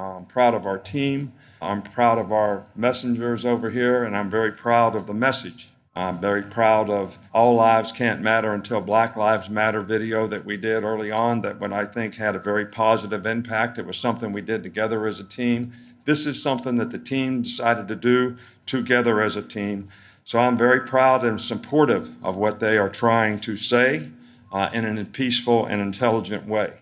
I'm proud of our team. I'm proud of our messengers over here, and I'm very proud of the message. I'm very proud of All Lives Can't Matter Until Black Lives Matter video that we did early on, that when I think had a very positive impact. It was something we did together as a team. This is something that the team decided to do together as a team. So I'm very proud and supportive of what they are trying to say uh, in a peaceful and intelligent way.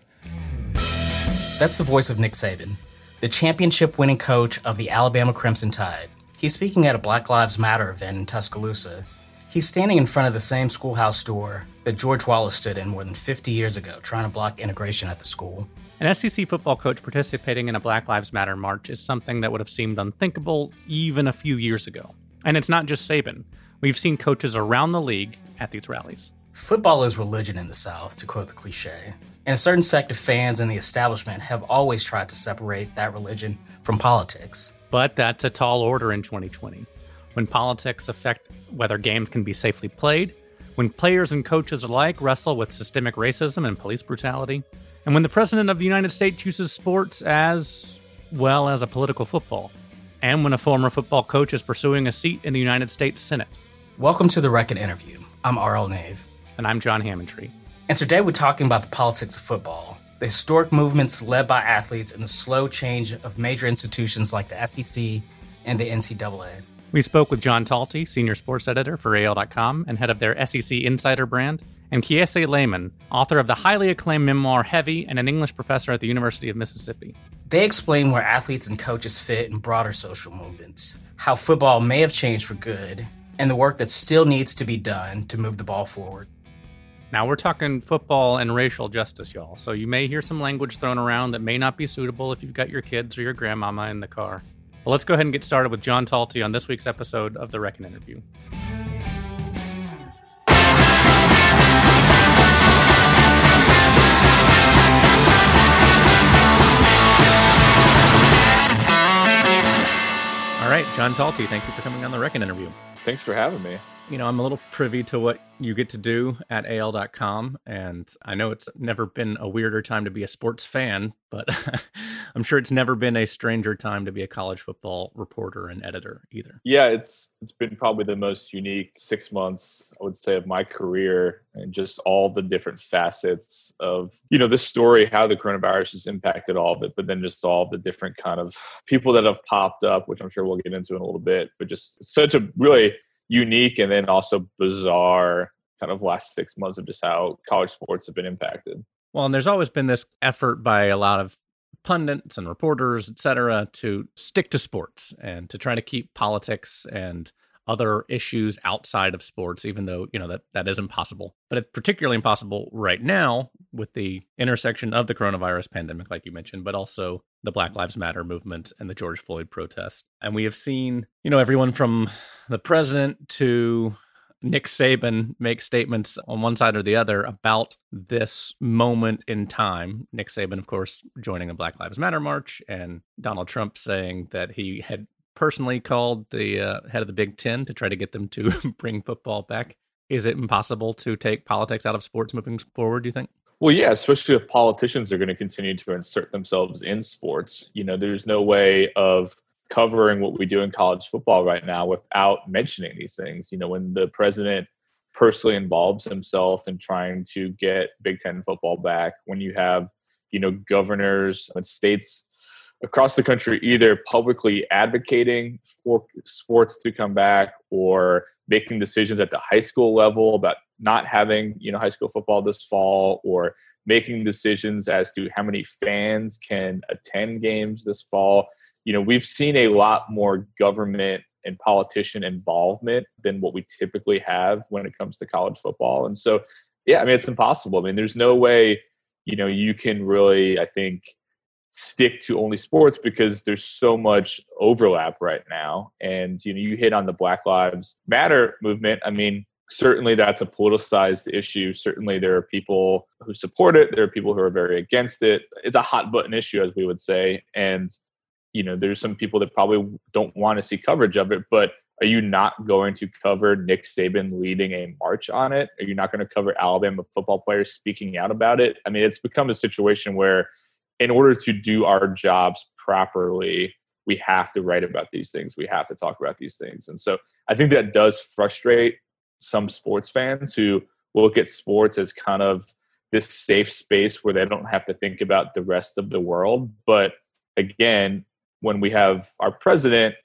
That's the voice of Nick Saban, the championship winning coach of the Alabama Crimson Tide. He's speaking at a Black Lives Matter event in Tuscaloosa. He's standing in front of the same schoolhouse door that George Wallace stood in more than 50 years ago, trying to block integration at the school. An SEC football coach participating in a Black Lives Matter march is something that would have seemed unthinkable even a few years ago. And it's not just Saban. We've seen coaches around the league at these rallies. Football is religion in the South, to quote the cliche. And a certain sect of fans in the establishment have always tried to separate that religion from politics. But that's a tall order in 2020. When politics affect whether games can be safely played, when players and coaches alike wrestle with systemic racism and police brutality, and when the President of the United States uses sports as well as a political football, and when a former football coach is pursuing a seat in the United States Senate. Welcome to the Reckon Interview. I'm R.L. Nave. And I'm John Hammontree. And today we're talking about the politics of football, the historic movements led by athletes, and the slow change of major institutions like the SEC and the NCAA. We spoke with John Talty, senior sports editor for AL.com and head of their SEC Insider brand, and Kiese Laymon, author of the highly acclaimed memoir Heavy and an English professor at the University of Mississippi. They explain where athletes and coaches fit in broader social movements, how football may have changed for good, and the work that still needs to be done to move the ball forward. Now we're talking football and racial justice, y'all. So you may hear some language thrown around that may not be suitable if you've got your kids or your grandmama in the car. Well, let's go ahead and get started with John Talty on this week's episode of the Reckon Interview. All right, John Talty, thank you for coming on the Reckon interview. Thanks for having me you know, I'm a little privy to what you get to do at AL.com. And I know it's never been a weirder time to be a sports fan, but I'm sure it's never been a stranger time to be a college football reporter and editor either. Yeah, it's it's been probably the most unique six months, I would say, of my career and just all the different facets of, you know, this story, how the coronavirus has impacted all of it, but then just all the different kind of people that have popped up, which I'm sure we'll get into in a little bit, but just such a really unique and then also bizarre kind of last six months of just how college sports have been impacted. Well, and there's always been this effort by a lot of pundits and reporters, et cetera, to stick to sports and to try to keep politics and other issues outside of sports, even though, you know, that, that is impossible. But it's particularly impossible right now with the intersection of the coronavirus pandemic, like you mentioned, but also the Black Lives Matter movement and the George Floyd protest. And we have seen, you know, everyone from the president to Nick Saban make statements on one side or the other about this moment in time. Nick Saban, of course, joining the Black Lives Matter march, and Donald Trump saying that he had personally called the uh, head of the Big Ten to try to get them to bring football back. Is it impossible to take politics out of sports moving forward, do you think? Well, yeah, especially if politicians are going to continue to insert themselves in sports. You know, there's no way of covering what we do in college football right now without mentioning these things. You know, when the president personally involves himself in trying to get Big Ten football back, when you have, you know, governors and states across the country either publicly advocating for sports to come back or making decisions at the high school level about not having you know high school football this fall or making decisions as to how many fans can attend games this fall. You know we've seen a lot more government and politician involvement than what we typically have when it comes to college football. And so yeah i mean it's impossible. I mean there's no way you know you can really i think stick to only sports because there's so much overlap right now. And you know you hit on the black lives matter movement. I mean certainly that's a politicized issue. Certainly there are people who support it. There are people who are very against it. It's a hot button issue as we would say. And you know there's some people that probably don't want to see coverage of it but are you not going to cover Nick Saban leading a march on it? Are you not going to cover Alabama football players speaking out about it? I mean, it's become a situation where in order to do our jobs properly, we have to write about these things. We have to talk about these things. And so I think that does frustrate some sports fans who look at sports as kind of this safe space where they don't have to think about the rest of the world. But again, when we have our president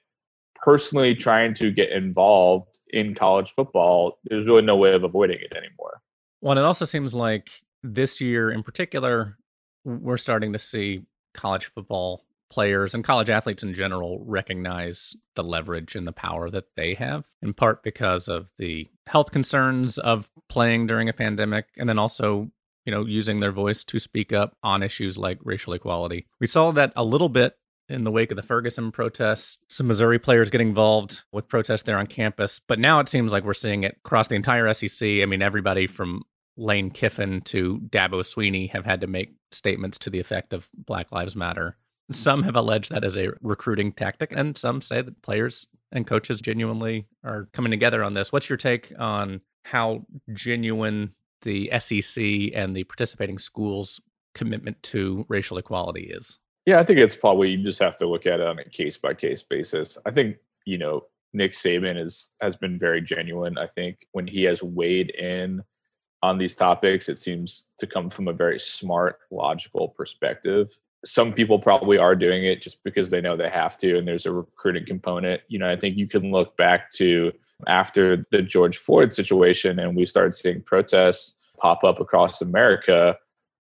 personally trying to get involved in college football, there's really no way of avoiding it anymore. Well, it also seems like this year in particular, we're starting to see college football players and college athletes in general recognize the leverage and the power that they have, in part because of the health concerns of playing during a pandemic, and then also, you know, using their voice to speak up on issues like racial equality. We saw that a little bit in the wake of the Ferguson protests, some Missouri players getting involved with protests there on campus. But now it seems like we're seeing it across the entire SEC. I mean, everybody from Lane Kiffin to Dabo Swinney have had to make statements to the effect of Black Lives Matter. Some have alleged that as a recruiting tactic, and some say that players and coaches genuinely are coming together on this. What's your take on how genuine the SEC and the participating schools' commitment to racial equality is? Yeah, I think it's probably you just have to look at it on a case by case basis. I think, you know, Nick Saban is has been very genuine. I think when he has weighed in on these topics. It seems to come from a very smart, logical perspective. Some people probably are doing it just because they know they have to, and there's a recruiting component. You know, I think you can look back to after the George Floyd situation and we started seeing protests pop up across America.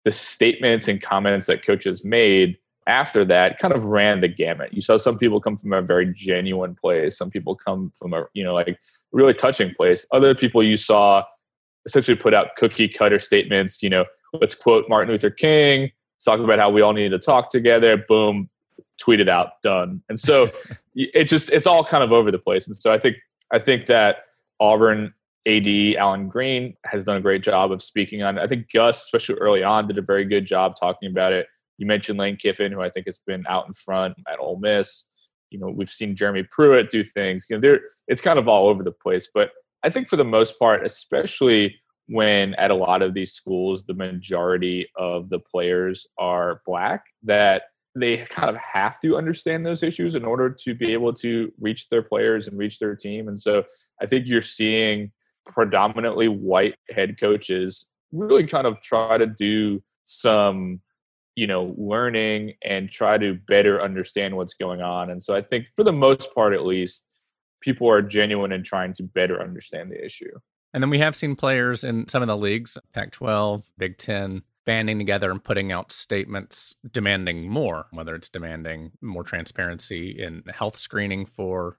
The statements and comments that coaches made after that kind of ran the gamut. You saw some people come from a very genuine place. Some people come from a, you know, like really touching place. Other people you saw essentially put out cookie cutter statements. You know, let's quote Martin Luther King, let's talk about how we all need to talk together. Boom, tweet it out, done. And so it just it's all kind of over the place. And so I think I think that Auburn AD Allen Greene has done a great job of speaking on it. I think Gus, especially early on, did a very good job talking about it. You mentioned Lane Kiffin, who I think has been out in front at Ole Miss. You know, we've seen Jeremy Pruitt do things. You know, there it's kind of all over the place. But I think for the most part, especially when at a lot of these schools, the majority of the players are black, that they kind of have to understand those issues in order to be able to reach their players and reach their team. And so I think you're seeing predominantly white head coaches really kind of try to do some you know learning and try to better understand what's going on and so i think for the most part at least people are genuine in trying to better understand the issue. And then we have seen players in some of the leagues, Pac 12, Big 10, banding together and putting out statements demanding more, whether it's demanding more transparency in health screening for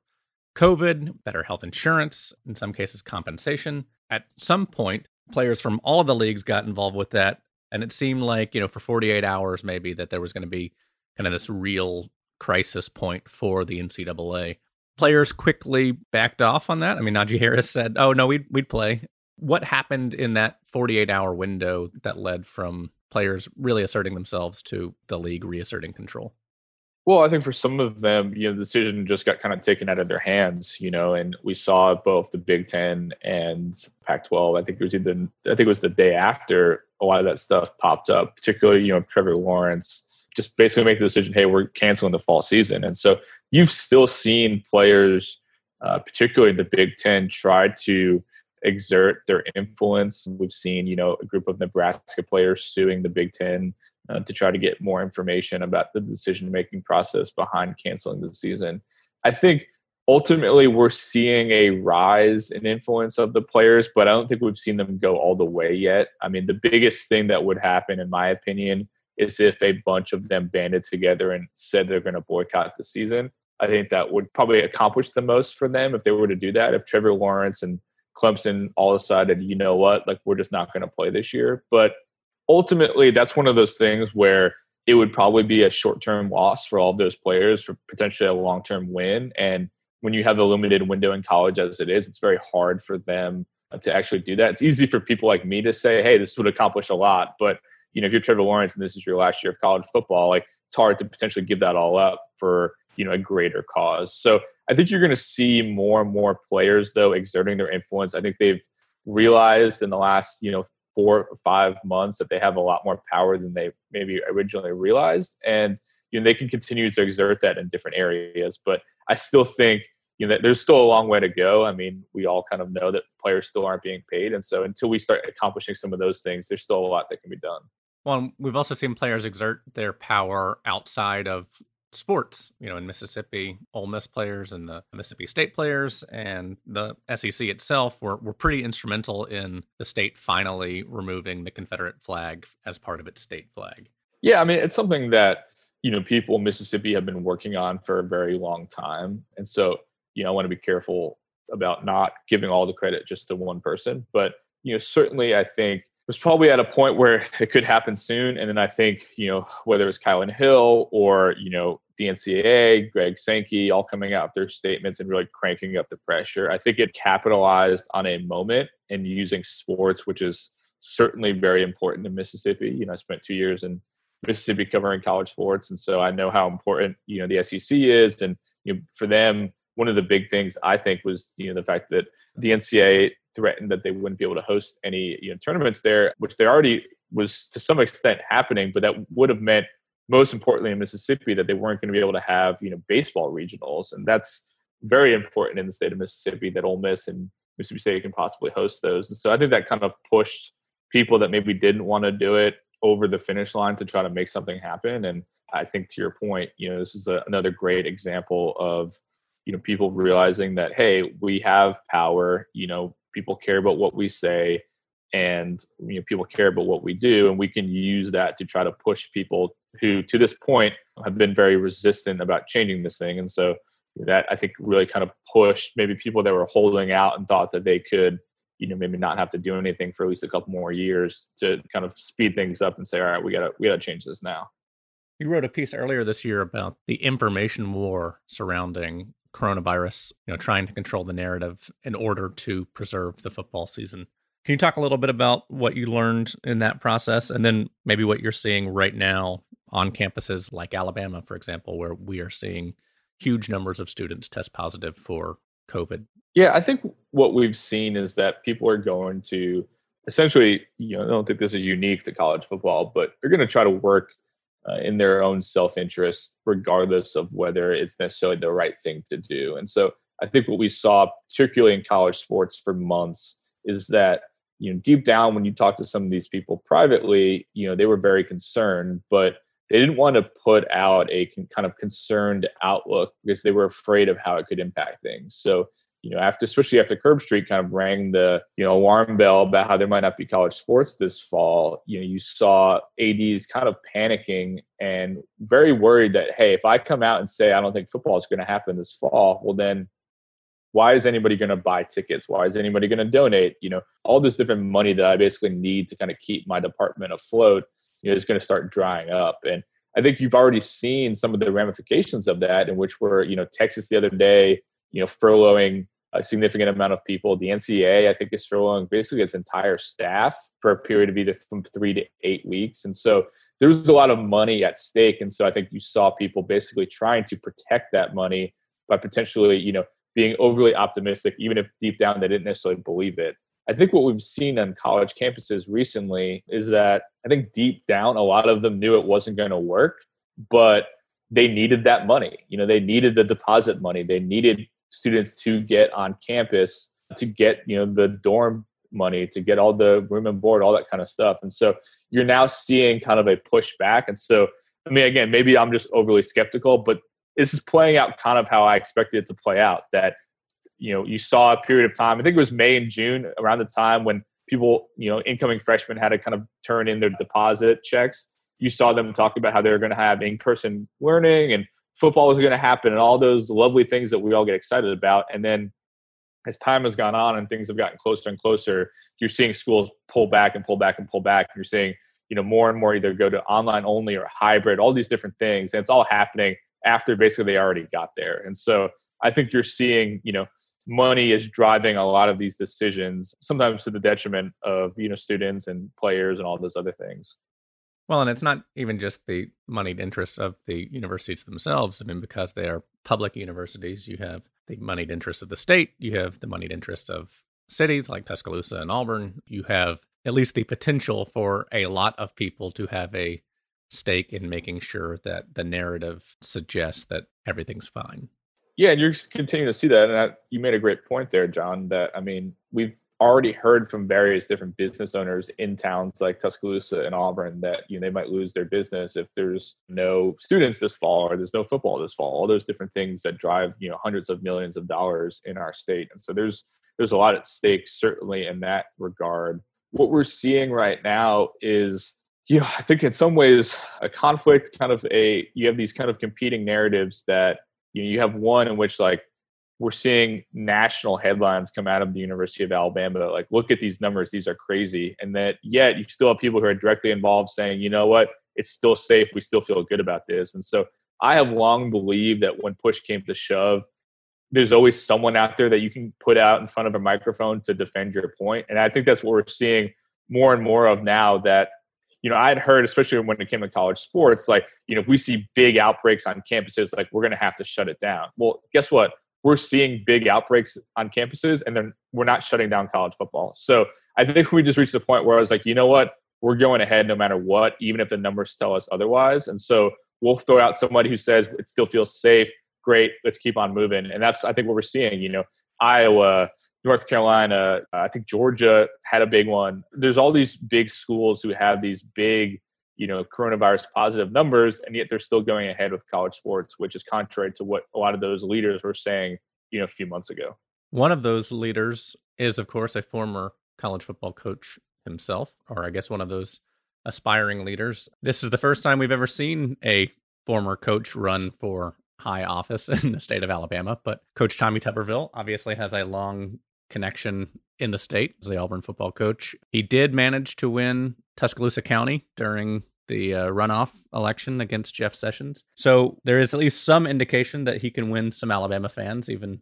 COVID, better health insurance, in some cases, compensation. At some point, players from all of the leagues got involved with that. And it seemed like, you know, for 48 hours, maybe that there was going to be kind of this real crisis point for the NCAA players quickly backed off on that. I mean, Najee Harris said, "Oh no, we'd we'd play." What happened in that 48 hour window that led from players really asserting themselves to the league reasserting control? Well, I think for some of them, you know, the decision just got kind of taken out of their hands, you know, and we saw both the Big Ten and Pac-12. I think it was either, I think it was the day after a lot of that stuff popped up, particularly, you know, Trevor Lawrence just basically make the decision, hey, we're canceling the fall season. And so you've still seen players, uh, particularly the Big Ten, try to exert their influence. We've seen, you know, a group of Nebraska players suing the Big Ten uh, to try to get more information about the decision making process behind canceling the season. I think ultimately we're seeing a rise in influence of the players, but I don't think we've seen them go all the way yet. I mean, the biggest thing that would happen, in my opinion, is if a bunch of them banded together and said they're going to boycott the season. I think that would probably accomplish the most for them if they were to do that. If Trevor Lawrence and Clemson all decided, you know what, like we're just not going to play this year. But ultimately, that's one of those things where it would probably be a short term loss for all those players for potentially a long term win. And when you have a limited window in college as it is, it's very hard for them to actually do that. It's easy for people like me to say, hey, this would accomplish a lot. But you know, if you're Trevor Lawrence and this is your last year of college football, like it's hard to potentially give that all up for you know a greater cause. So I think you're going to see more and more players though exerting their influence. I think they've realized in the last you know four or five months that they have a lot more power than they maybe originally realized, and you know they can continue to exert that in different areas. But I still think you know there's still a long way to go. I mean, we all kind of know that players still aren't being paid, and so until we start accomplishing some of those things, there's still a lot that can be done. Well, we've also seen players exert their power outside of sports. You know, in Mississippi, Ole Miss players and the Mississippi State players and the SEC itself were, were pretty instrumental in the state finally removing the Confederate flag as part of its state flag. Yeah, I mean, it's something that, you know, people in Mississippi have been working on for a very long time. And so, you know, I want to be careful about not giving all the credit just to one person. But, you know, certainly I think was probably at a point where it could happen soon. And then I think, you know, whether it it's Kylin Hill or, you know, the NCAA, Greg Sankey, all coming out with their statements and really cranking up the pressure. I think it capitalized on a moment and using sports, which is certainly very important in Mississippi. You know, I spent two years in Mississippi covering college sports. And so I know how important, you know, the SEC is. And you know, for them, one of the big things I think was, you know, the fact that the NCAA threatened that they wouldn't be able to host any you know, tournaments there, which they already was to some extent happening, but that would have meant most importantly in Mississippi that they weren't going to be able to have you know baseball regionals, and that's very important in the state of Mississippi that Ole Miss and Mississippi State can possibly host those. And so I think that kind of pushed people that maybe didn't want to do it over the finish line to try to make something happen. And I think to your point, you know, this is a, another great example of you know people realizing that hey, we have power. You know, people care about what we say and you know people care about what we do and we can use that to try to push people who to this point have been very resistant about changing this thing and so that i think really kind of pushed maybe people that were holding out and thought that they could you know maybe not have to do anything for at least a couple more years to kind of speed things up and say all right we gotta we gotta change this now you wrote a piece earlier this year about the information war surrounding coronavirus, you know, trying to control the narrative in order to preserve the football season. Can you talk a little bit about what you learned in that process and then maybe what you're seeing right now on campuses like Alabama, for example, where we are seeing huge numbers of students test positive for COVID? Yeah, I think what we've seen is that people are going to essentially, you know, I don't think this is unique to college football, but they're going to try to work uh, in their own self interest, regardless of whether it's necessarily the right thing to do. And so I think what we saw, particularly in college sports for months, is that you know deep down when you talk to some of these people privately, you know they were very concerned, but they didn't want to put out a kind of concerned outlook because they were afraid of how it could impact things. So you know, after especially after Herbstreit kind of rang the you know alarm bell about how there might not be college sports this fall, you know, you saw ads kind of panicking and very worried that hey, if I come out and say I don't think football is going to happen this fall, well then why is anybody going to buy tickets? Why is anybody going to donate? You know, all this different money that I basically need to kind of keep my department afloat, you know, is going to start drying up. And I think you've already seen some of the ramifications of that, in which were, you know, Texas the other day you know, furloughing a significant amount of people. The NCAA, I think, is furloughing basically its entire staff for a period of either from three to eight weeks. And so there was a lot of money at stake. And so I think you saw people basically trying to protect that money by potentially, you know, being overly optimistic, even if deep down they didn't necessarily believe it. I think what we've seen on college campuses recently is that I think deep down a lot of them knew it wasn't going to work, but they needed that money. You know, they needed the deposit money. They needed students to get on campus to get you know the dorm money, to get all the room and board, all that kind of stuff. And so you're now seeing kind of a pushback. And so, I mean, again, maybe I'm just overly skeptical, but this is playing out kind of how I expected it to play out. That you know, you saw a period of time. I think it was May and June around the time when people, you know, incoming freshmen had to kind of turn in their deposit checks. You saw them talk about how they were going to have in-person learning and football was going to happen and all those lovely things that we all get excited about. And then as time has gone on and things have gotten closer and closer, you're seeing schools pull back and pull back and pull back. You're seeing, you know, more and more either go to online only or hybrid, all these different things. And it's all happening after basically they already got there. And so I think you're seeing, you know, money is driving a lot of these decisions, sometimes to the detriment of, you know, students and players and all those other things. Well, and it's not even just the moneyed interests of the universities themselves. I mean, because they are public universities, you have the moneyed interests of the state, you have the moneyed interests of cities like Tuscaloosa and Auburn, you have at least the potential for a lot of people to have a stake in making sure that the narrative suggests that everything's fine. Yeah, and you're continuing to see that. And I, you made a great point there, John. That I mean, we've already heard from various different business owners in towns like Tuscaloosa and Auburn that you know they might lose their business if there's no students this fall or there's no football this fall. All those different things that drive you know hundreds of millions of dollars in our state, and so there's there's a lot at stake certainly in that regard. What we're seeing right now is you know I think in some ways a conflict, kind of a you have these kind of competing narratives that you know, you have one in which like we're seeing national headlines come out of the University of Alabama like, look at these numbers, these are crazy. And that yet you still have people who are directly involved saying, you know what, it's still safe. We still feel good about this. And so I have long believed that when push came to shove, there's always someone out there that you can put out in front of a microphone to defend your point. And I think that's what we're seeing more and more of now that you know, I had heard, especially when it came to college sports, like, you know, if we see big outbreaks on campuses, like we're going to have to shut it down. Well, guess what? We're seeing big outbreaks on campuses and then we're not shutting down college football. So I think we just reached the point where I was like, you know what? We're going ahead no matter what, even if the numbers tell us otherwise. And so we'll throw out somebody who says it still feels safe. Great, let's keep on moving. And that's I think what we're seeing. You know, Iowa, North Carolina, uh, I think Georgia had a big one. There's all these big schools who have these big you know coronavirus positive numbers and yet they're still going ahead with college sports which is contrary to what a lot of those leaders were saying you know a few months ago. One of those leaders is of course a former college football coach himself or i guess one of those aspiring leaders. This is the first time we've ever seen a former coach run for high office in the state of alabama but coach tommy tuberville obviously has a long connection in the state as the auburn football coach. He did manage to win tuscaloosa county during the uh, runoff election against Jeff Sessions. So there is at least some indication that he can win some Alabama fans, even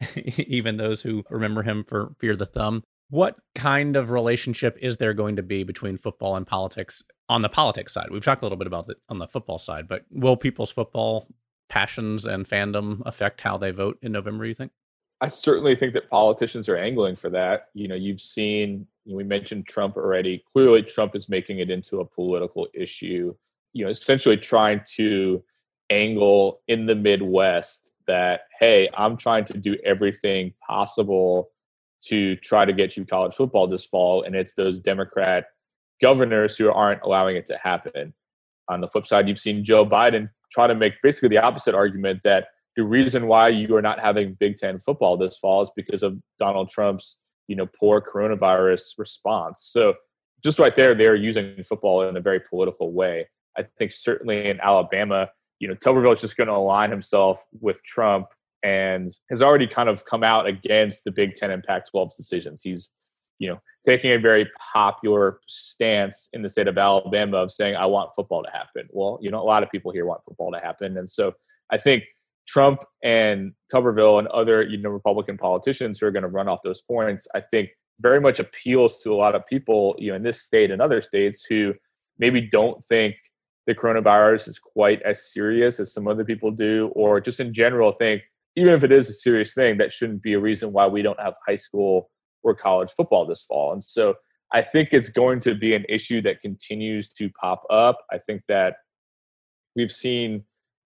even those who remember him for Fear the Thumb. What kind of relationship is there going to be between football and politics on the politics side? We've talked a little bit about it on the football side, but will people's football passions and fandom affect how they vote in November, you think? I certainly think that politicians are angling for that. You know, you've seen, we mentioned Trump already. Clearly, Trump is making it into a political issue, you know, essentially trying to angle in the Midwest that, hey, I'm trying to do everything possible to try to get you college football this fall. And it's those Democrat governors who aren't allowing it to happen. On the flip side, you've seen Joe Biden try to make basically the opposite argument that the reason why you are not having Big Ten football this fall is because of Donald Trump's, you know, poor coronavirus response. So just right there, they're using football in a very political way. I think certainly in Alabama, you know, Tuberville is just going to align himself with Trump and has already kind of come out against the Big Ten and Pac-12's decisions. He's, you know, taking a very popular stance in the state of Alabama of saying, I want football to happen. Well, you know, a lot of people here want football to happen. And so I think Trump and Tuberville and other you know Republican politicians who are going to run off those points, I think very much appeals to a lot of people, you know, in this state and other states who maybe don't think the coronavirus is quite as serious as some other people do, or just in general think even if it is a serious thing, that shouldn't be a reason why we don't have high school or college football this fall. And so I think it's going to be an issue that continues to pop up. I think that we've seen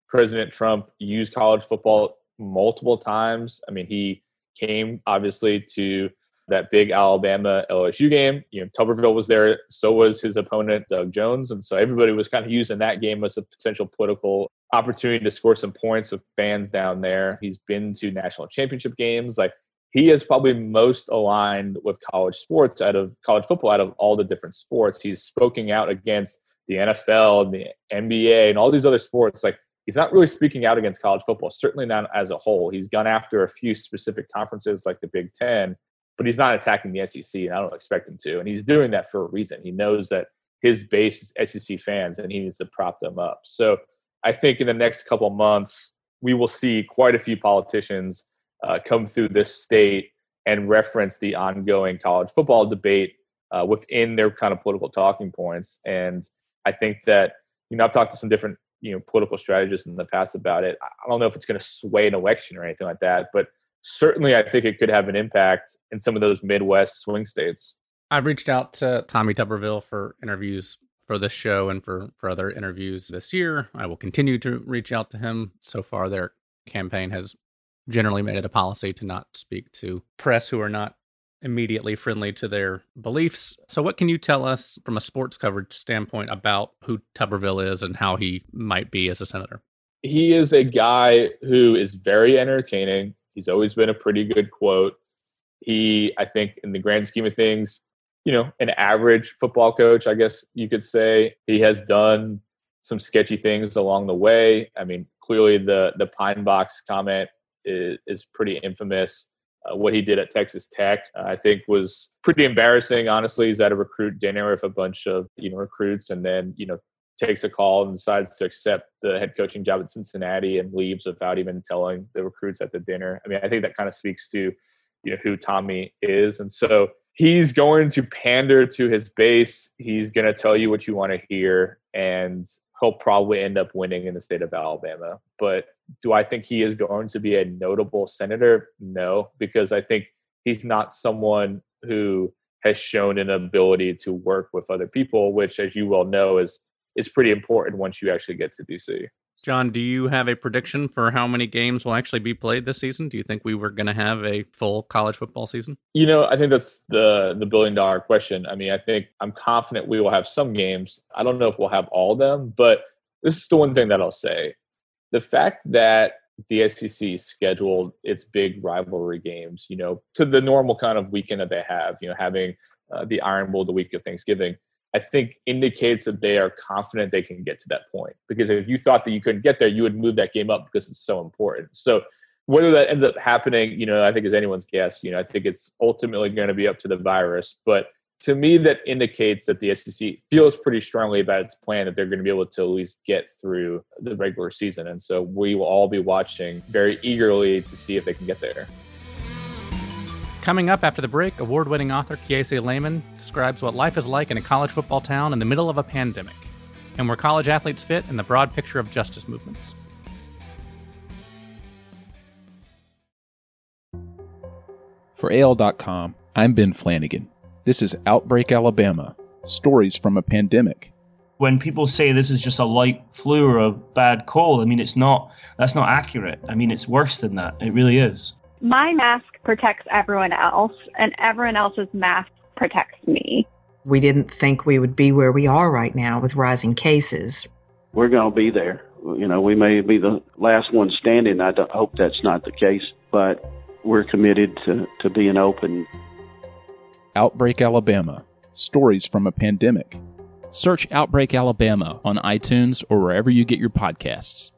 President Trump used college football multiple times. I mean, he came obviously to that big Alabama LSU game. You know, Tuberville was there, so was his opponent Doug Jones, and so everybody was kind of using that game as a potential political opportunity to score some points with fans down there. He's been to national championship games, like he is probably most aligned with college sports out of college football out of all the different sports. He's spoken out against the NFL and the NBA and all these other sports. Like he's not really speaking out against college football, certainly not as a whole. He's gone after a few specific conferences like the Big Ten, but he's not attacking the SEC, and I don't expect him to. And he's doing that for a reason. He knows that his base is SEC fans, and he needs to prop them up. So I think in the next couple months, we will see quite a few politicians uh, come through this state and reference the ongoing college football debate uh, within their kind of political talking points. And I think that you know I've talked to some different you know political strategists in the past about it. I don't know if it's going to sway an election or anything like that, but certainly I think it could have an impact in some of those Midwest swing states. I've reached out to Tommy Tuberville for interviews for this show and for for other interviews this year. I will continue to reach out to him. So far, their campaign has generally made it a policy to not speak to press who are not immediately friendly to their beliefs. So, what can you tell us from a sports coverage standpoint about who Tuberville is and how he might be as a senator? He is a guy who is very entertaining. He's always been a pretty good quote. He, I think, in the grand scheme of things, you know, an average football coach, I guess you could say. He has done some sketchy things along the way. I mean, clearly the the pine box comment is, is pretty infamous. Uh, what he did at Texas Tech, I think, was pretty embarrassing. Honestly, he's at a recruit dinner with a bunch of you know recruits, and then you know takes a call and decides to accept the head coaching job at Cincinnati and leaves without even telling the recruits at the dinner. I mean, I think that kind of speaks to you know who Tommy is, and so he's going to pander to his base. He's going to tell you what you want to hear, and he'll probably end up winning in the state of Alabama. But do I think he is going to be a notable senator? No, because I think he's not someone who has shown an ability to work with other people, which, as you well know, is is pretty important once you actually get to DC. John, do you have a prediction for how many games will actually be played this season? Do you think we were going to have a full college football season? You know, I think that's the the billion dollar question. I mean, I think I'm confident we will have some games. I don't know if we'll have all of them, but this is the one thing that I'll say. The fact that the SEC scheduled its big rivalry games, you know, to the normal kind of weekend that they have, you know, having uh, the Iron Bowl the week of Thanksgiving I think indicates that they are confident they can get to that point. Because if you thought that you couldn't get there, you would move that game up because it's so important. So whether that ends up happening, you know, I think is anyone's guess. You know, I think it's ultimately going to be up to the virus. But to me, that indicates that the SEC feels pretty strongly about its plan that they're going to be able to at least get through the regular season. And so we will all be watching very eagerly to see if they can get there. Coming up after the break, award winning author Kiese Laymon describes what life is like in a college football town in the middle of a pandemic and where college athletes fit in the broad picture of justice movements. For AL.com, I'm Ben Flanagan. This is Outbreak Alabama Stories from a Pandemic. When people say this is just a light flu or a bad cold, I mean, it's not, that's not accurate. I mean, it's worse than that. It really is my mask protects everyone else, and everyone else's mask protects me. We didn't think we would be where we are right now with rising cases. We're going to be there. You know, we may be the last one standing. I hope that's not the case, but we're committed to, to being open. Outbreak Alabama Stories from a Pandemic. Search Outbreak Alabama on iTunes or wherever you get your podcasts.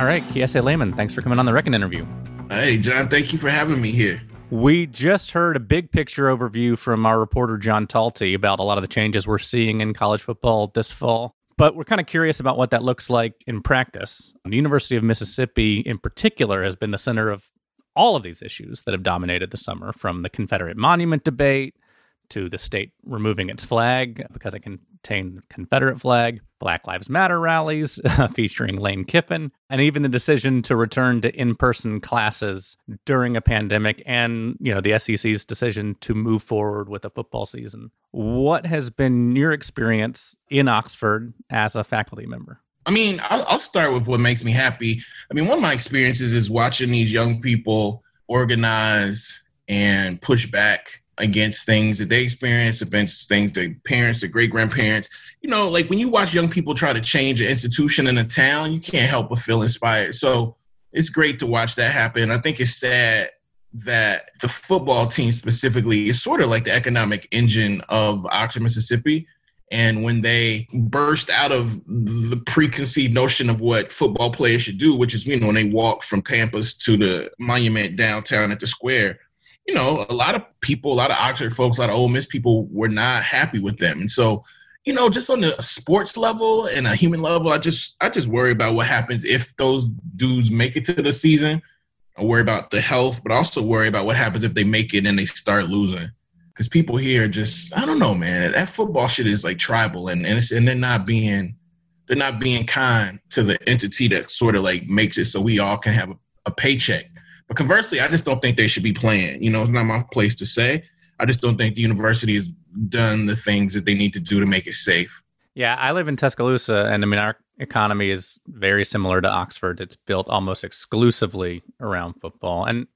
All right, Kiese Laymon, thanks for coming on the Reckon interview. Hey, John, thank you for having me here. We just heard a big picture overview from our reporter, John Talty, about a lot of the changes we're seeing in college football this fall. But we're kind of curious about what that looks like in practice. The University of Mississippi, in particular, has been the center of all of these issues that have dominated the summer from the Confederate monument debate to the state removing its flag because it contained Confederate flag, Black Lives Matter rallies featuring Lane Kiffin, and even the decision to return to in-person classes during a pandemic and, you know, the SEC's decision to move forward with a football season. What has been your experience in Oxford as a faculty member? I mean, I'll, I'll start with what makes me happy. I mean, one of my experiences is watching these young people organize and push back against things that they experience, against things their parents, their great grandparents. You know, like when you watch young people try to change an institution in a town, you can't help but feel inspired. So it's great to watch that happen. I think it's sad that the football team specifically is sort of like the economic engine of Oxford, Mississippi. And when they burst out of the preconceived notion of what football players should do, which is, you know, when they walk from campus to the monument downtown at the square, you know, a lot of people, a lot of Oxford folks, a lot of Ole Miss people were not happy with them. And so, you know, just on the sports level and a human level, I just I just worry about what happens if those dudes make it to the season. I worry about the health, but also worry about what happens if they make it and they start losing. Because people here just I don't know, man. That football shit is like tribal and and, and they're not being they're not being kind to the entity that sort of like makes it so we all can have a, a paycheck but conversely, I just don't think they should be playing. You know, it's not my place to say. I just don't think the university has done the things that they need to do to make it safe. Yeah, I live in Tuscaloosa, and I mean, our economy is very similar to Oxford. It's built almost exclusively around football. And,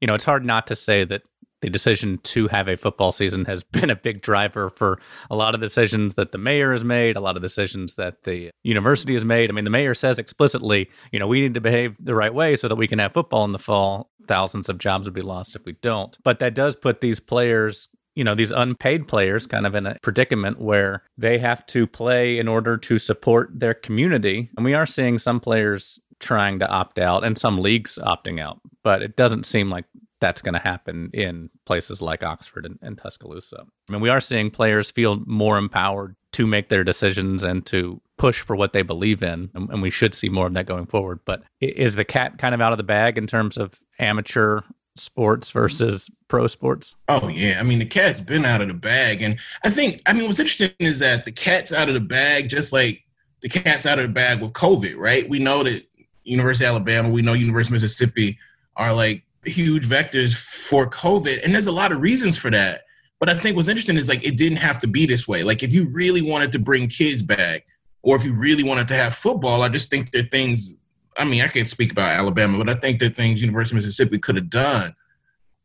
you know, it's hard not to say that the decision to have a football season has been a big driver for a lot of decisions that the mayor has made, a lot of decisions that the university has made. I mean, the mayor says explicitly, you know, we need to behave the right way so that we can have football in the fall. Thousands of jobs would be lost if we don't. But that does put these players you know these unpaid players kind of in a predicament where they have to play in order to support their community and we are seeing some players trying to opt out and some leagues opting out but it doesn't seem like that's going to happen in places like Oxford and, and, Tuscaloosa. I mean, we are seeing players feel more empowered to make their decisions and to push for what they believe in, and, and we should see more of that going forward. But is the cat kind of out of the bag in terms of amateur sports versus pro sports? Oh yeah, I mean the cat's been out of the bag, and I think I mean what's interesting is that the cat's out of the bag, just like the cat's out of the bag with COVID, right? We know that University of Alabama, we know University of Mississippi are like huge vectors for COVID. And there's a lot of reasons for that. But I think what's interesting is like it didn't have to be this way. Like if you really wanted to bring kids back, or if you really wanted to have football, I just think there are things. I mean, I can't speak about Alabama, but I think there are things University of Mississippi could have done.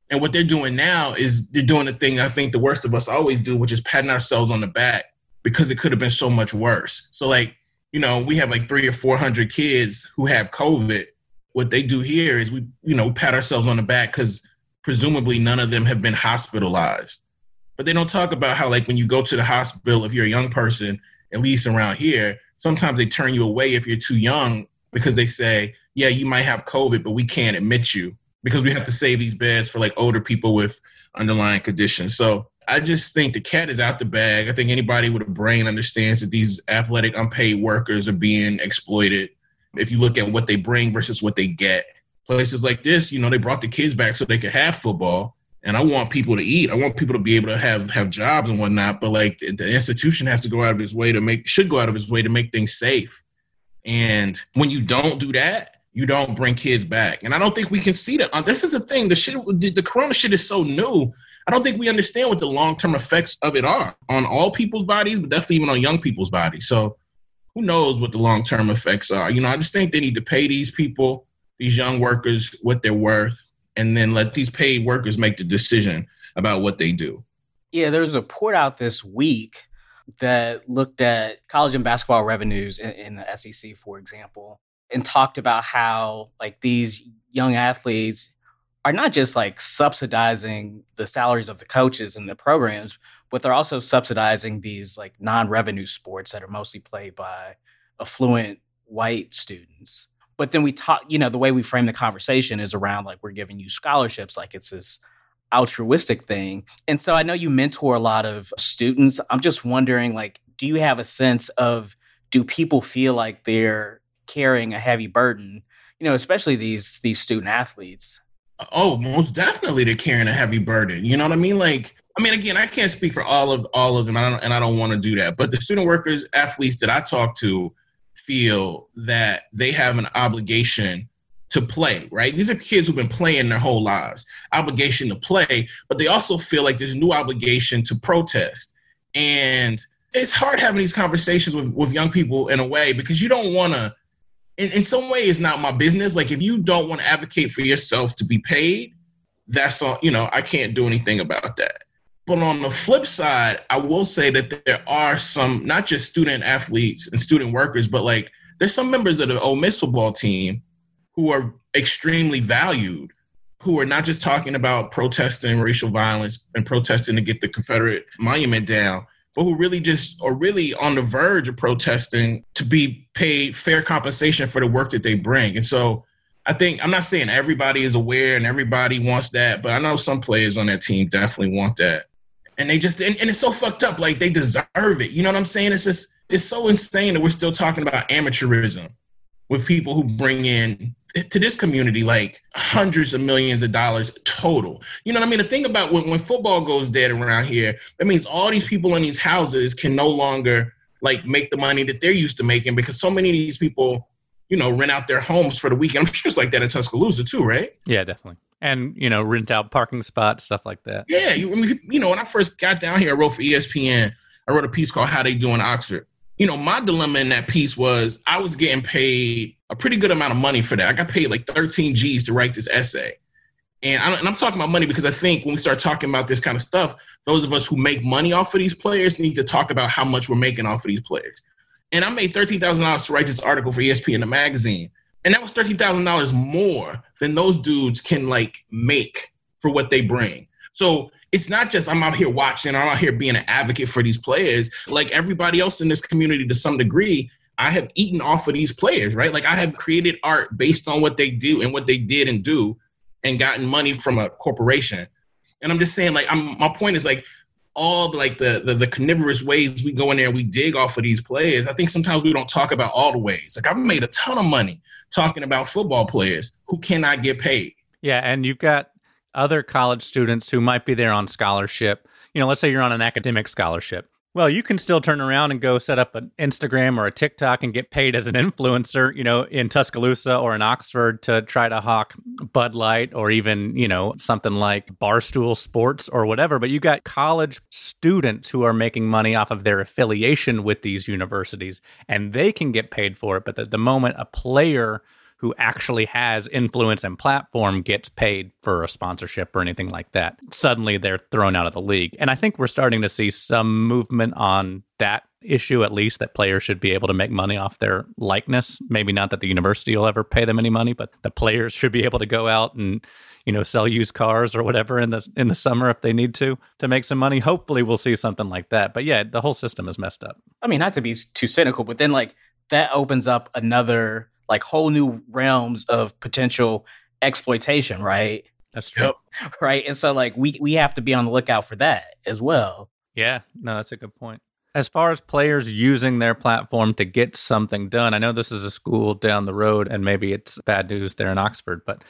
And what they're doing now is they're doing the thing I think the worst of us always do, which is patting ourselves on the back because it could have been so much worse. So like, you know, we have like three or four hundred kids who have COVID what they do here is we, you know, pat ourselves on the back because presumably none of them have been hospitalized. But they don't talk about how, like, when you go to the hospital, if you're a young person, at least around here, sometimes they turn you away if you're too young because they say, yeah, you might have COVID, but we can't admit you because we have to save these beds for like older people with underlying conditions. So I just think the cat is out the bag. I think anybody with a brain understands that these athletic unpaid workers are being exploited if you look at what they bring versus what they get. Places like this, you know, they brought the kids back so they could have football. And I want people to eat. I want people to be able to have have jobs and whatnot. But like the institution has to go out of its way to make should go out of its way to make things safe. And when you don't do that, you don't bring kids back. And I don't think we can see that. Uh, this is the thing. The shit, the, the corona shit is so new. I don't think we understand what the long term effects of it are on all people's bodies, but definitely even on young people's bodies. So who knows what the long term effects are? You know, I just think they need to pay these people, these young workers, what they're worth, and then let these paid workers make the decision about what they do. Yeah, there's a report out this week that looked at college and basketball revenues in, in the SEC, for example, and talked about how like these young athletes are not just like subsidizing the salaries of the coaches and the programs, but they're also subsidizing these like non-revenue sports that are mostly played by affluent white students. But then we talk, you know, the way we frame the conversation is around like we're giving you scholarships, like it's this altruistic thing. And so I know you mentor a lot of students. I'm just wondering, like, do you have a sense of do people feel like they're carrying a heavy burden? You know, especially these these student athletes Oh, most definitely they're carrying a heavy burden. You know what I mean? Like I mean, again, I can't speak for all of all of them, and I don't, and I don't want to do that. But the student workers, athletes that I talk to, feel that they have an obligation to play. Right? These are kids who've been playing their whole lives, obligation to play, but they also feel like there's a new obligation to protest. And it's hard having these conversations with, with young people in a way because you don't want to. In, in some way, it's not my business. Like if you don't want to advocate for yourself to be paid, that's all. You know, I can't do anything about that. But on the flip side, I will say that there are some, not just student athletes and student workers, but like there's some members of the Ole Miss football team who are extremely valued, who are not just talking about protesting racial violence and protesting to get the Confederate monument down, but who really just are really on the verge of protesting to be paid fair compensation for the work that they bring. And so I think I'm not saying everybody is aware and everybody wants that, but I know some players on that team definitely want that and they just and, and, it's so fucked up like they deserve it. You know what i'm saying? It's just it's so insane that we're still talking about amateurism with people who bring in to this community like hundreds of millions of dollars total. You know what i mean? The thing about when, when football goes dead around here that means all these people in these houses can no longer like make the money that they're used to making because so many of these people you know rent out their homes for the weekend. I'm sure it's like that in tuscaloosa too right? Yeah definitely and you know rent out parking spots stuff like that. Yeah you, you know when i first got down here i wrote for espn i wrote a piece called how they do in oxford. You know my dilemma in that piece was i was getting paid a pretty good amount of money for that. I got paid like 13 g's to write this essay. And, I, and i'm talking about money because i think when we start talking about this kind of stuff those of us who make money off of these players need to talk about how much we're making off of these players. And i made $13000 to write this article for espn the magazine and that was thirteen thousand dollars more than those dudes can like make for what they bring. So it's not just I'm out here watching, I'm out here being an advocate for these players. Like everybody else in this community to some degree, I have eaten off of these players, right? Like I have created art based on what they do and what they did and do and gotten money from a corporation. And I'm just saying, like, I'm my point is like all the, like the, the the carnivorous ways we go in there and we dig off of these players. I think sometimes we don't talk about all the ways. Like I've made a ton of money talking about football players who cannot get paid. Yeah, and you've got other college students who might be there on scholarship. You know, let's say you're on an academic scholarship. Well, you can still turn around and go set up an Instagram or a TikTok and get paid as an influencer, you know, in Tuscaloosa or in Oxford to try to hawk Bud Light or even, you know, something like Barstool Sports or whatever. But you got college students who are making money off of their affiliation with these universities and they can get paid for it. But the, the moment a player who actually has influence and platform gets paid for a sponsorship or anything like that. Suddenly they're thrown out of the league. And I think we're starting to see some movement on that issue, at least that players should be able to make money off their likeness. Maybe not that the university will ever pay them any money, but the players should be able to go out and you know sell used cars or whatever in the in the summer if they need to to make some money hopefully we'll see something like that but yeah the whole system is messed up i mean not to be too cynical but then like that opens up another like whole new realms of potential exploitation, right? That's true. Right. And so like we we have to be on the lookout for that as well. Yeah, no, that's a good point. As far as players using their platform to get something done, I know this is a school down the road and maybe it's bad news there in Oxford, but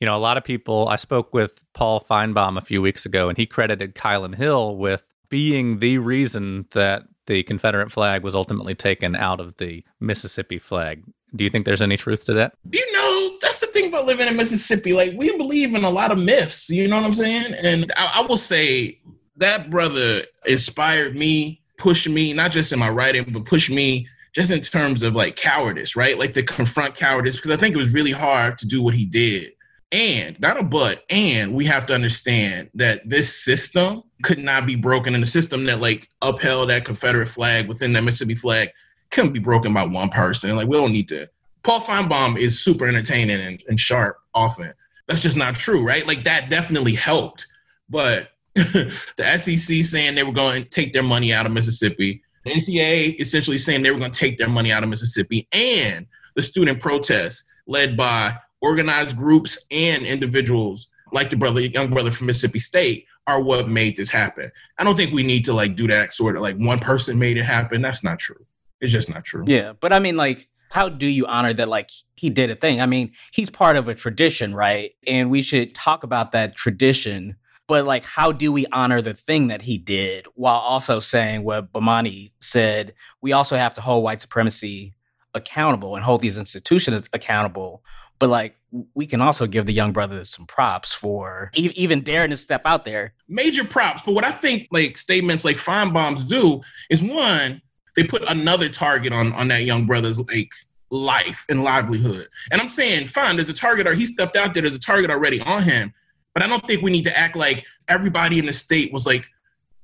you know, a lot of people I spoke with Paul Finebaum a few weeks ago and he credited Kylin Hill with being the reason that the Confederate flag was ultimately taken out of the Mississippi flag. Do you think there's any truth to that? You know, that's the thing about living in Mississippi. Like, we believe in a lot of myths. You know what I'm saying? And I, I will say that brother inspired me, pushed me, not just in my writing, but pushed me just in terms of like cowardice, right? Like to confront cowardice, because I think it was really hard to do what he did. And not a but, and we have to understand that this system could not be broken. And the system that like upheld that Confederate flag within that Mississippi flag couldn't be broken by one person. Like we don't need to. Paul Finebaum is super entertaining and, and sharp often. That's just not true, right? Like that definitely helped. But the SEC saying they were going to take their money out of Mississippi, the NCAA essentially saying they were going to take their money out of Mississippi, and the student protests led by organized groups and individuals like the brother, young brother from Mississippi State, are what made this happen. I don't think we need to like do that sort of like one person made it happen. That's not true. It's just not true. Yeah, but I mean, like, how do you honor that? Like, he did a thing. I mean, he's part of a tradition, right? And we should talk about that tradition But like, how do we honor the thing that he did while also saying what Bomani said? We also have to hold white supremacy accountable and hold these institutions accountable. But like, we can also give the young brothers some props for e- even daring to step out there. Major props. But what I think like statements like Finebaum's do is one, they put another target on on that young brother's like life and livelihood. And I'm saying, fine, there's a target or he stepped out there, there's a target already on him. But I don't think we need to act like everybody in the state was like,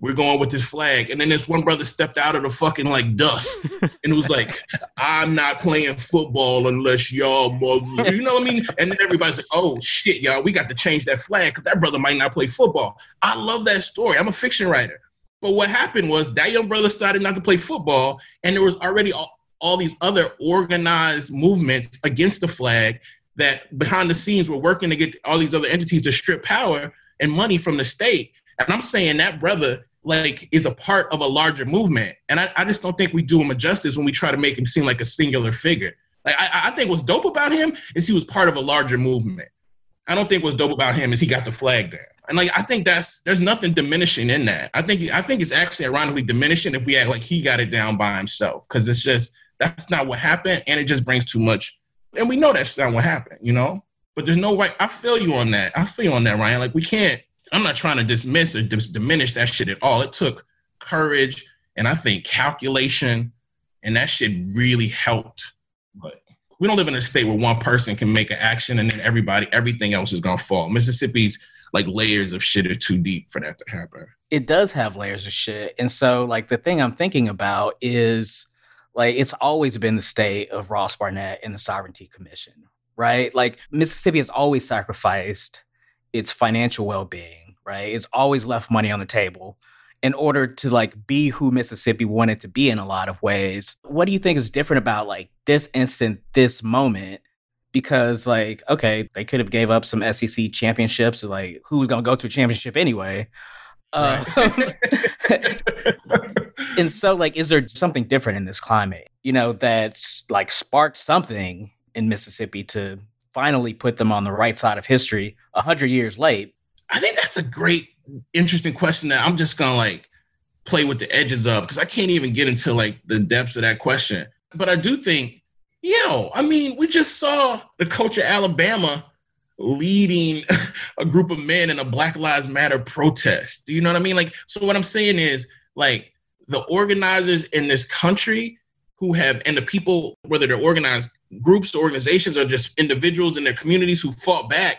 we're going with this flag. And then this one brother stepped out of the fucking like dust and was like, I'm not playing football unless y'all, mother-" you know what I mean? And then everybody's like, oh shit, y'all, we got to change that flag because that brother might not play football. I love that story. I'm a fiction writer. But what happened was that young brother decided not to play football, and there was already all, all these other organized movements against the flag that behind the scenes were working to get all these other entities to strip power and money from the state. And I'm saying that brother like is a part of a larger movement. And I, I just don't think we do him a justice when we try to make him seem like a singular figure. Like I, I think what's dope about him is he was part of a larger movement. I don't think what's dope about him is he got the flag there. And like I think that's there's nothing diminishing in that. I think I think it's actually ironically diminishing if we act like he got it down by himself because it's just that's not what happened, and it just brings too much. And we know that's not what happened, you know. But there's no way. I feel you on that. I feel you on that, Ryan. Like we can't. I'm not trying to dismiss or dis- diminish that shit at all. It took courage and I think calculation, and that shit really helped. But we don't live in a state where one person can make an action and then everybody, everything else is gonna fall. Mississippi's like layers of shit are too deep for that to happen. It does have layers of shit. And so, like, the thing I'm thinking about is like, it's always been the state of Ross Barnett and the Sovereignty Commission, right? Like, Mississippi has always sacrificed its financial well being, right? It's always left money on the table in order to like be who Mississippi wanted to be in a lot of ways. What do you think is different about like this instant, this moment? Because like, okay, they could have gave up some SEC championships. Like, who's gonna go to a championship anyway? Uh, and so, like, is there something different in this climate? You know, that's like sparked something in Mississippi to finally put them on the right side of history a hundred years late. I think that's a great, interesting question that I'm just gonna like play with the edges of because I can't even get into like the depths of that question. But I do think, yo, I mean, we just saw the coach of Alabama leading a group of men in a Black Lives Matter protest. Do you know what I mean? Like, so what I'm saying is like the organizers in this country who have and the people, whether they're organized groups or organizations or just individuals in their communities who fought back,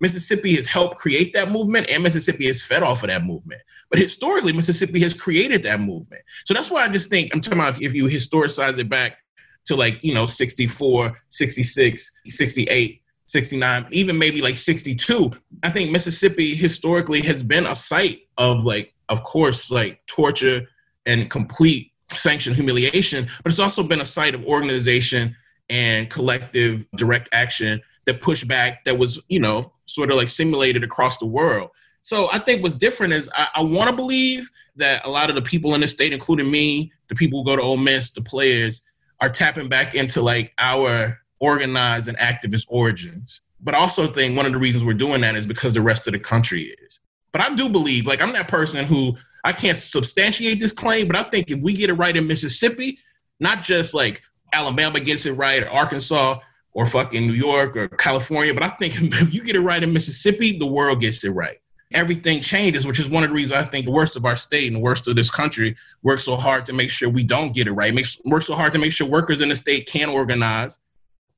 Mississippi has helped create that movement and Mississippi has fed off of that movement. But historically, Mississippi has created that movement. So that's why I just think I'm talking about if you historicize it back to like, you know, 64, 66, 68, 69, even maybe like 62. I think Mississippi historically has been a site of like, of course, like torture and complete sanctioned humiliation, but it's also been a site of organization and collective direct action that pushed back that was, you know, sort of like simulated across the world. So I think what's different is I, I want to believe that a lot of the people in the state, including me, the people who go to Ole Miss, the players, are tapping back into like our organized and activist origins. But I also think one of the reasons we're doing that is because the rest of the country is. But I do believe, like, I'm that person who I can't substantiate this claim, but I think if we get it right in Mississippi, not just like Alabama gets it right or Arkansas or fucking New York or California, but I think if you get it right in Mississippi, the world gets it right. Everything changes, which is one of the reasons I think the worst of our state and the worst of this country work so hard to make sure we don't get it right. Makes work so hard to make sure workers in the state can organize.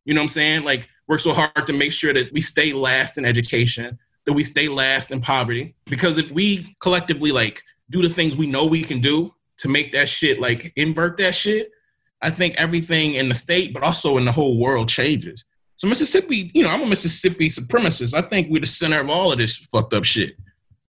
You know what I'm saying? Like work so hard to make sure that we stay last in education, that we stay last in poverty. Because if we collectively like do the things we know we can do to make that shit like invert that shit, I think everything in the state, but also in the whole world changes. So Mississippi, you know, I'm a Mississippi supremacist. I think we're the center of all of this fucked up shit,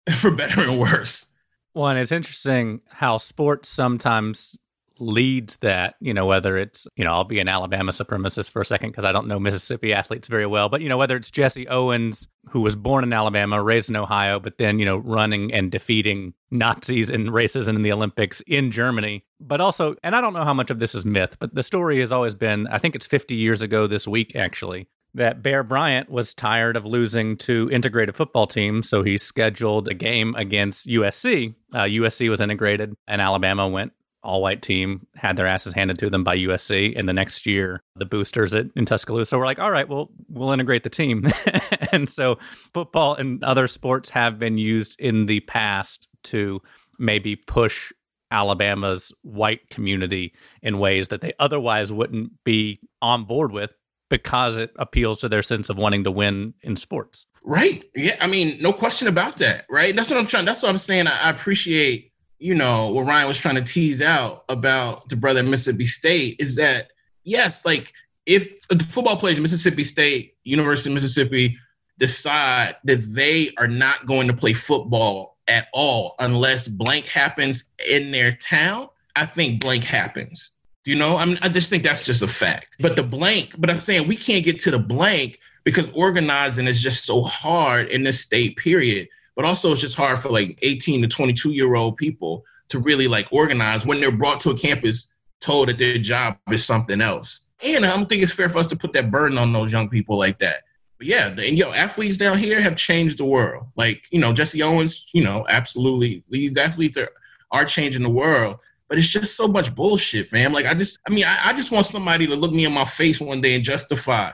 for better and worse. Well, and it's interesting how sports sometimes leads that, you know, whether it's, you know, I'll be an Alabama supremacist for a second because I don't know Mississippi athletes very well, but, you know, whether it's Jesse Owens, who was born in Alabama, raised in Ohio, but then, you know, running and defeating Nazis and racism in the Olympics in Germany, but also, and I don't know how much of this is myth, but the story has always been, I think it's 50 years ago this week, actually. That Bear Bryant was tired of losing to integrated football teams, so he scheduled a game against USC. Uh, USC was integrated, and Alabama went all white team, had their asses handed to them by USC. And the next year, the boosters at, in Tuscaloosa were like, all right, well, we'll integrate the team. and so football and other sports have been used in the past to maybe push Alabama's white community in ways that they otherwise wouldn't be on board with because it appeals to their sense of wanting to win in sports. Right. Yeah. I mean, no question about that. Right. That's what I'm trying. That's what I'm saying. I, I appreciate you know, what Ryan was trying to tease out about the brother Mississippi State is that, yes, like if the football players Mississippi State, University of Mississippi decide that they are not going to play football at all unless blank happens in their town, I think blank happens. You know? I mean, I just think that's just a fact. But the blank, but I'm saying we can't get to the blank because organizing is just so hard in this state, period but also it's just hard for like 18 to 22 year old people to really like organize when they're brought to a campus told that their job is something else. And I don't think it's fair for us to put that burden on those young people like that. But yeah, and yo, athletes down here have changed the world. Like, you know, Jesse Owens, you know, absolutely. These athletes are are changing the world. But it's just so much bullshit, fam. Like I just I mean, I, I just want somebody to look me in my face one day and justify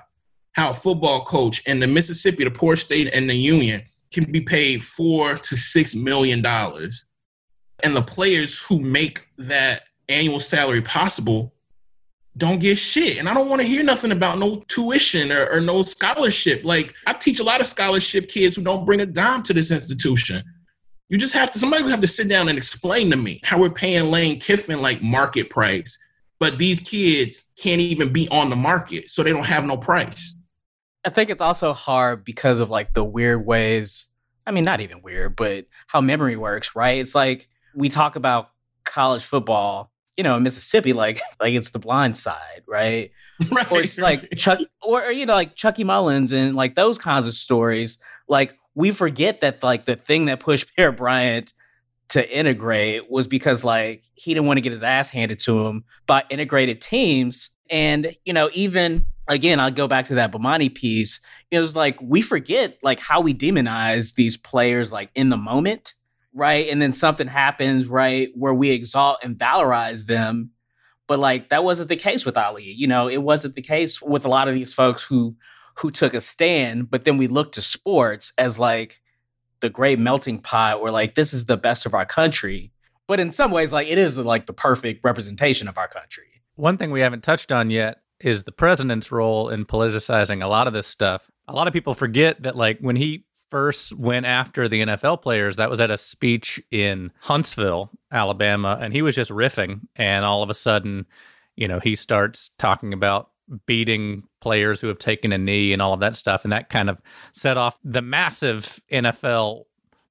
how a football coach in the Mississippi, the poor state, and the union can be paid four to six million dollars, and the players who make that annual salary possible don't get shit. And I don't want to hear nothing about no tuition or, or, no scholarship. Like I teach a lot of scholarship kids who don't bring a dime to this institution. You just have to somebody would have to sit down and explain to me how we're paying Lane Kiffin like market price, but these kids can't even be on the market, so they don't have no price. I think it's also hard because of like the weird ways. I mean, not even weird, but how memory works, right? It's like we talk about college football, you know, in Mississippi, like like it's the blind side, right? right. Or it's like Chuck, or you know, like Chucky Mullins and like those kinds of stories. Like we forget that like the thing that pushed Bear Bryant to integrate was because like he didn't want to get his ass handed to him by integrated teams, and you know, even again, I'll go back to that Bomani piece. It was like we forget like how we demonize these players like in the moment, right? And then something happens, right, where we exalt and valorize them. But like that wasn't the case with Ali. You know, it wasn't the case with a lot of these folks who who took a stand, but then we look to sports as like the great melting pot or like this is the best of our country. But in some ways, like it is like the perfect representation of our country. One thing we haven't touched on yet is the president's role in politicizing a lot of this stuff. A lot of people forget that, like, when he first went after the NFL players, that was at a speech in Huntsville, Alabama, and he was just riffing. And all of a sudden, you know, he starts talking about beating players who have taken a knee and all of that stuff. And that kind of set off the massive NFL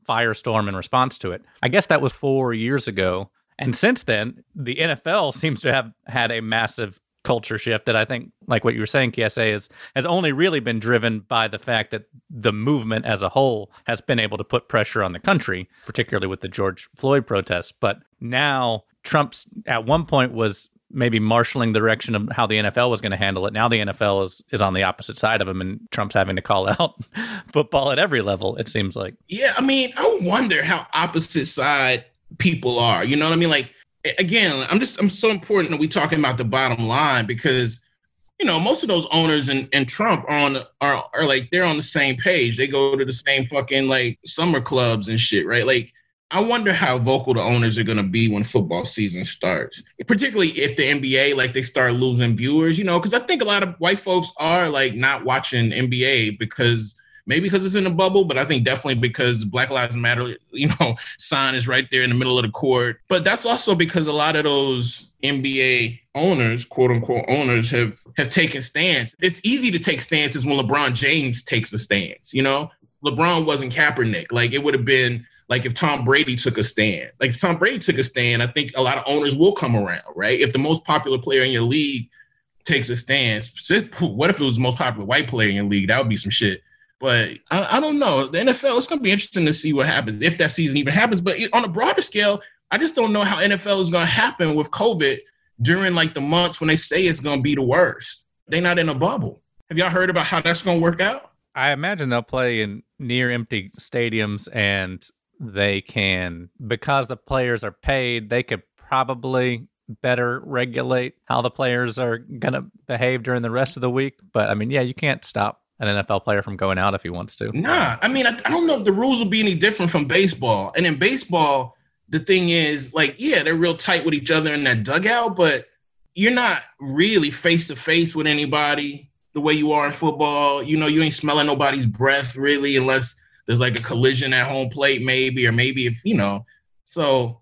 firestorm in response to it. I guess that was four years ago. And since then, the NFL seems to have had a massive culture shift that I think, like what you were saying, KSA, is has only really been driven by the fact that the movement as a whole has been able to put pressure on the country, particularly with the George Floyd protests. But now Trump's at one point was maybe marshaling the direction of how the NFL was going to handle it. Now the NFL is is on the opposite side of him, and Trump's having to call out football at every level. It seems like. Yeah, I mean, I wonder how opposite side people are. You know what I mean? Like again, I'm just I'm so important that we talking about the bottom line because you know most of those owners and, and Trump are on are are like they're on the same page. They go to the same fucking like summer clubs and shit, right? Like I wonder how vocal the owners are going to be when football season starts, particularly if the NBA like they start losing viewers, you know, because I think a lot of white folks are like not watching NBA because maybe because it's in a bubble, but I think definitely because Black Lives Matter, you know, sign is right there in the middle of the court. But that's also because a lot of those NBA owners, quote unquote owners, have have taken stance. It's easy to take stances when LeBron James takes a stance. You know, LeBron wasn't Kaepernick. Like it would have been like if Tom Brady took a stand. Like if Tom Brady took a stand, I think a lot of owners will come around, right? If the most popular player in your league takes a stance, what if it was the most popular white player in your league? That would be some shit. But I, I, don't know. The NFL, it's going to be interesting to see what happens if that season even happens. But on a broader scale, I just don't know how NFL is going to happen with COVID during like the months when they say it's going to be the worst. They're not in a bubble. Have y'all heard about how that's going to work out? I imagine they'll play in near empty stadiums and they can, because the players are paid, they could probably better regulate how the players are going to behave during the rest of the week. But I mean, yeah, you can't stop an NFL player from going out if he wants to. Nah, I mean, I, I don't know if the rules will be any different from baseball. And in baseball, the thing is, like, yeah, they're real tight with each other in that dugout, but you're not really face to face with anybody the way you are in football. You know, you ain't smelling nobody's breath really, unless there's like a collision at home plate, maybe, or maybe if you know. So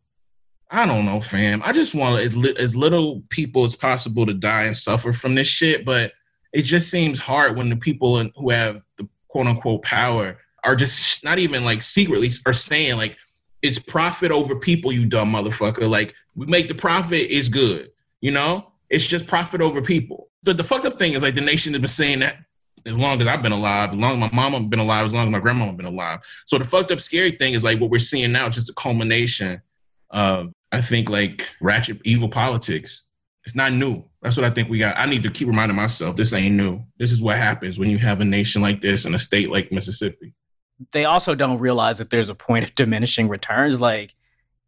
I don't know, fam. I just want as, li- as little people as possible to die and suffer from this shit, but it just seems hard when the people in, who have the quote unquote power are just not even like secretly are saying like it's profit over people, you dumb motherfucker. Like we make the profit is good. You know, it's just profit over people. But the fucked up thing is like the nation has been saying that as long as I've been alive, as long as my mama been alive, as long as my grandma been alive. So the fucked up scary thing is like what we're seeing now, just a culmination of I think like ratchet evil politics. It's not new. That's what I think we got. I need to keep reminding myself this ain't new. This is what happens when you have a nation like this and a state like Mississippi. They also don't realize that there's a point of diminishing returns. Like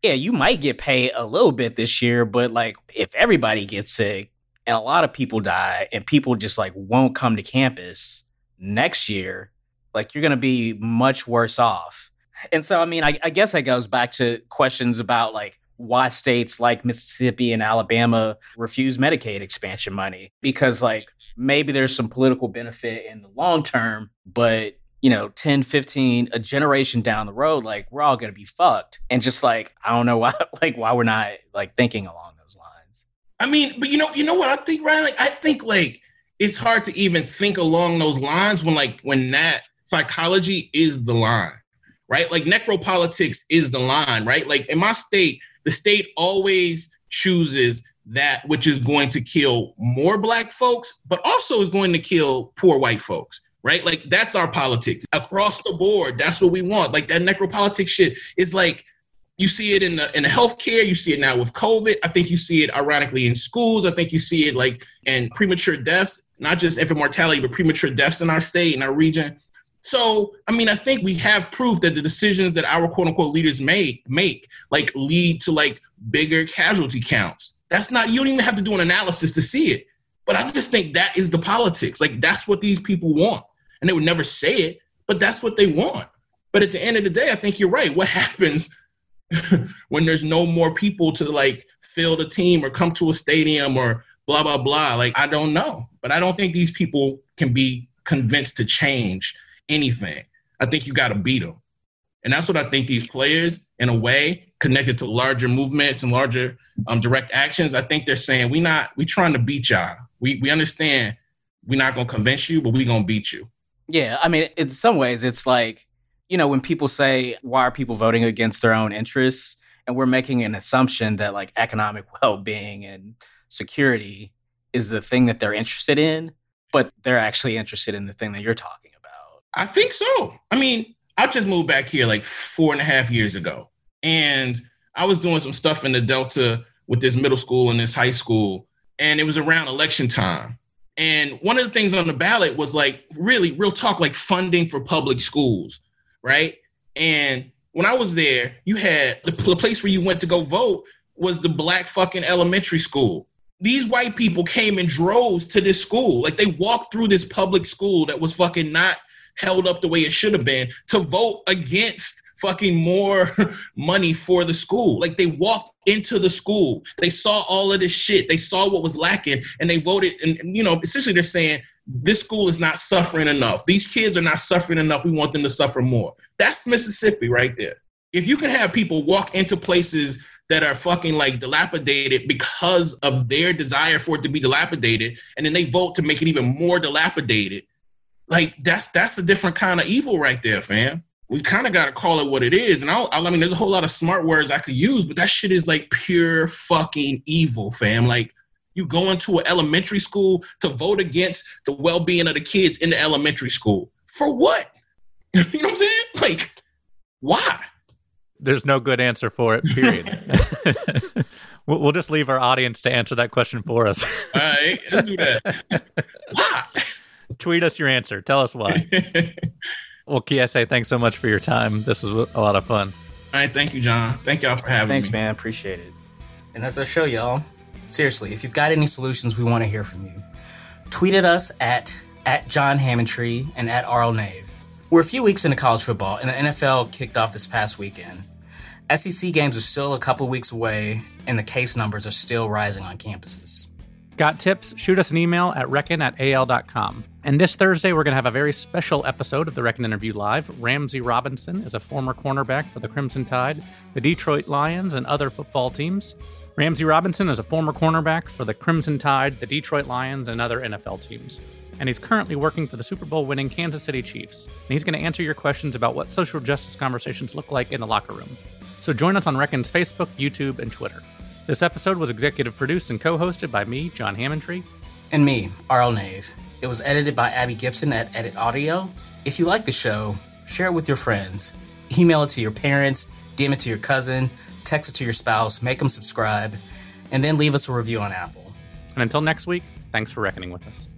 yeah, you might get paid a little bit this year, but like if everybody gets sick and a lot of people die and people just like won't come to campus next year, like you're going to be much worse off. And so, I mean, I, I guess that goes back to questions about like why states like Mississippi and Alabama refuse Medicaid expansion money because like maybe there's some political benefit in the long term, but you know 10 15 a generation down the road like we're all going to be fucked and just like i don't know why like why we're not like thinking along i mean but you know you know what i think ryan like i think like it's hard to even think along those lines when like when that psychology is the line right like necropolitics is the line right like in my state the state always chooses that which is going to kill more black folks but also is going to kill poor white folks right? Like that's our politics across the board. That's what we want. Like that necropolitics shit is like you see it in the in the healthcare. You see it now with COVID. I think you see it ironically in schools. I think you see it like in premature deaths, not just infant mortality, but premature deaths in our state in our region. So, I mean, I think we have proof that the decisions that our quote unquote leaders make make like lead to like bigger casualty counts. That's not you don't even have to do an analysis to see it. But I just think that is the politics. Like that's what these people want. And they would never say it, but that's what they want. But at the end of the day, I think you're right. What happens when there's no more people to like fill the team or come to a stadium or blah blah blah? Like I don't know. But I don't think these people can be convinced to change anything. I think you got to beat them. And that's what I think these players, in a way, connected to larger movements and larger um, direct actions, I think they're saying we not we trying to beat y'all. We we understand we're not gonna convince you, but we gonna beat you. Yeah, I mean, in some ways, it's like you know when people say why are people voting against their own interests, and we're making an assumption that like economic well-being and security is the thing that they're interested in, but they're actually interested in the thing that you're talking about. I think so. I mean, I just moved back here like four and a half years ago, and I was doing some stuff in the Delta with this middle school and this high school, and it was around election time. And one of the things on the ballot was like really real talk, like funding for public schools, right? And when I was there, you had the, the place where you went to go vote was the black fucking elementary school. These white people came in droves to this school. Like they walked through this public school that was fucking not held up the way it should have been to vote against fucking more money for the school. Like they walked into the school, they saw all of this shit, they saw what was lacking, and they voted. And, and you know, essentially, they're saying this school is not suffering enough. These kids are not suffering enough. We want them to suffer more. That's Mississippi right there. If you can have people walk into places that are fucking like dilapidated because of their desire for it to be dilapidated, and then they vote to make it even more dilapidated, like that's that's a different kind of evil right there, fam we kind of got to call it what it is. And I'll, I mean, there's a whole lot of smart words I could use, but that shit is like pure fucking evil, fam. Like, you go into an elementary school to vote against the well being of the kids in the elementary school. For what? you know what I'm saying? Like, why? There's no good answer for it, period. we'll, just leave our audience to answer that question for us. All right, let's do that. why? Tweet us your answer. Tell us why. well, Kiese, thanks so much for your time. This was a lot of fun. All right, thank you, John. Thank y'all for having Thanks, me. Thanks, man. Appreciate it. And that's our show, y'all. Seriously, if you've got any solutions, we want to hear from you. Tweet at us at at John Hammontree and at R.L. Nave. We're a few weeks into college football, and the NFL kicked off this past weekend. SEC games are still a couple weeks away, and the case numbers are still rising on campuses. Got tips? Shoot us an email at reckon at al.com. And this Thursday, we're going to have a very special episode of the Reckon Interview Live. Ramzee Robinson is a former cornerback for the Crimson Tide, the Detroit Lions, and other football teams. Ramzee Robinson is a former cornerback for the Crimson Tide, the Detroit Lions, and other NFL teams. And he's currently working for the Super Bowl winning Kansas City Chiefs. And he's going to answer your questions about what social justice conversations look like in the locker room. So join us on Reckon's Facebook, YouTube, and Twitter. This episode was executive produced and co hosted by me, John Hammontree. And me, R.L. Nave. It was edited by Abby Gibson at Edit Audio. If you like the show, share it with your friends. Email it to your parents, DM it to your cousin, text it to your spouse, make them subscribe, and then leave us a review on Apple. And until next week, thanks for reckoning with us.